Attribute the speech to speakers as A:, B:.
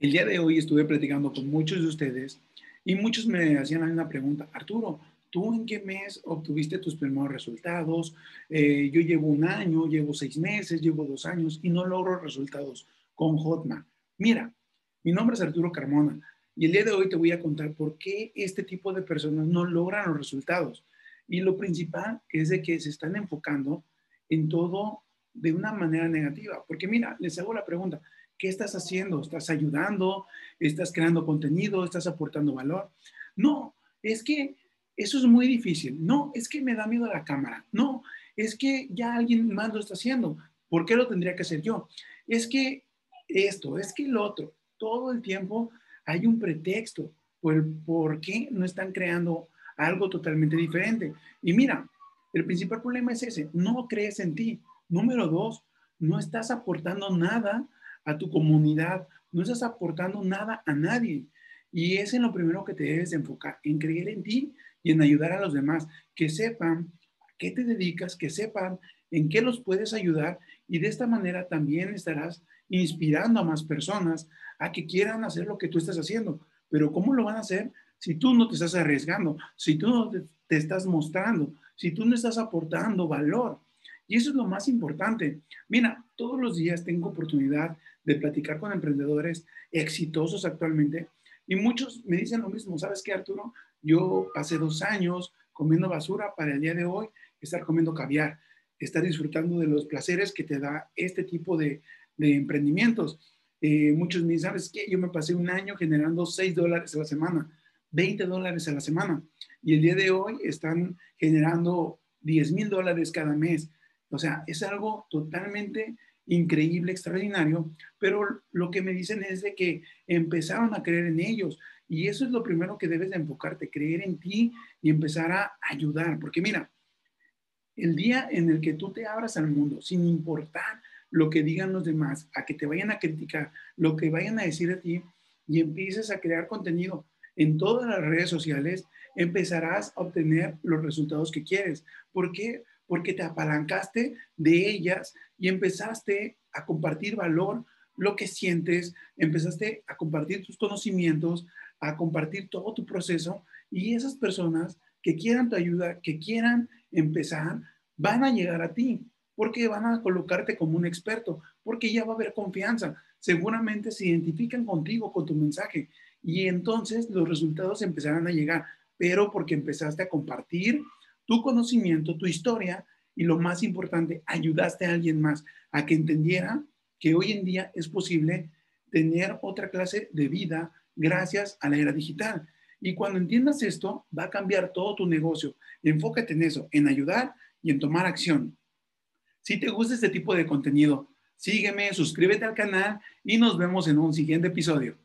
A: El día de hoy estuve platicando con muchos de ustedes y muchos me hacían la misma pregunta. Arturo, ¿tú en qué mes obtuviste tus primeros resultados? Eh, yo llevo un año, llevo seis meses, llevo dos años y no logro resultados con Hotmart. Mira, mi nombre es Arturo Carmona y el día de hoy te voy a contar por qué este tipo de personas no logran los resultados. Y lo principal es de que se están enfocando en todo de una manera negativa. Porque mira, les hago la pregunta, ¿Qué estás haciendo? ¿Estás ayudando? ¿Estás creando contenido? ¿Estás aportando valor? No, es que eso es muy difícil. No, es que me da miedo la cámara. No, es que ya alguien más lo está haciendo. ¿Por qué lo tendría que hacer yo? Es que esto, es que el otro. Todo el tiempo hay un pretexto por, por qué no están creando algo totalmente diferente. Y mira, el principal problema es ese, no crees en ti. Número dos, no estás aportando nada a tu comunidad, no estás aportando nada a nadie. Y es en lo primero que te debes de enfocar, en creer en ti y en ayudar a los demás, que sepan a qué te dedicas, que sepan en qué los puedes ayudar y de esta manera también estarás inspirando a más personas a que quieran hacer lo que tú estás haciendo. Pero ¿cómo lo van a hacer si tú no te estás arriesgando, si tú no te, te estás mostrando, si tú no estás aportando valor? Y eso es lo más importante. Mira, todos los días tengo oportunidad de platicar con emprendedores exitosos actualmente y muchos me dicen lo mismo. ¿Sabes qué, Arturo? Yo pasé dos años comiendo basura para el día de hoy estar comiendo caviar, estar disfrutando de los placeres que te da este tipo de, emprendimientos. Eh, muchos me dicen, ¿sabes qué? Yo me pasé un año generando 6 dólares a la semana, 20 dólares a la semana y el día de hoy están generando 10 mil dólares cada mes. O sea, es algo totalmente increíble, extraordinario, pero lo que me dicen es de que empezaron a creer en ellos y eso es lo primero que debes de enfocarte, creer en ti y empezar a ayudar, porque mira, el día en el que tú te abras al mundo, sin importar lo que digan los demás, a que te vayan a criticar, lo que vayan a decir a ti y empieces a crear contenido en todas las redes sociales, empezarás a obtener los resultados que quieres. ¿Por qué? Porque te apalancaste de ellas y empezaste a compartir valor, lo que sientes, empezaste a compartir tus conocimientos, a compartir todo tu proceso y esas personas que quieran tu ayuda, que quieran empezar, van a llegar a ti porque van a colocarte como un experto, porque ya va a haber confianza. Seguramente se identifican contigo, con tu mensaje y entonces los resultados empezarán a llegar, pero porque empezaste a compartir, tu conocimiento, tu historia y lo más importante, ayudaste a alguien más a que entendiera que hoy en día es posible tener otra clase de vida gracias a la era digital. Y cuando entiendas esto, va a cambiar todo tu negocio. Enfócate en eso, en ayudar y en tomar acción. Si te gusta este tipo de contenido, sígueme, suscríbete al canal y nos vemos en un siguiente episodio.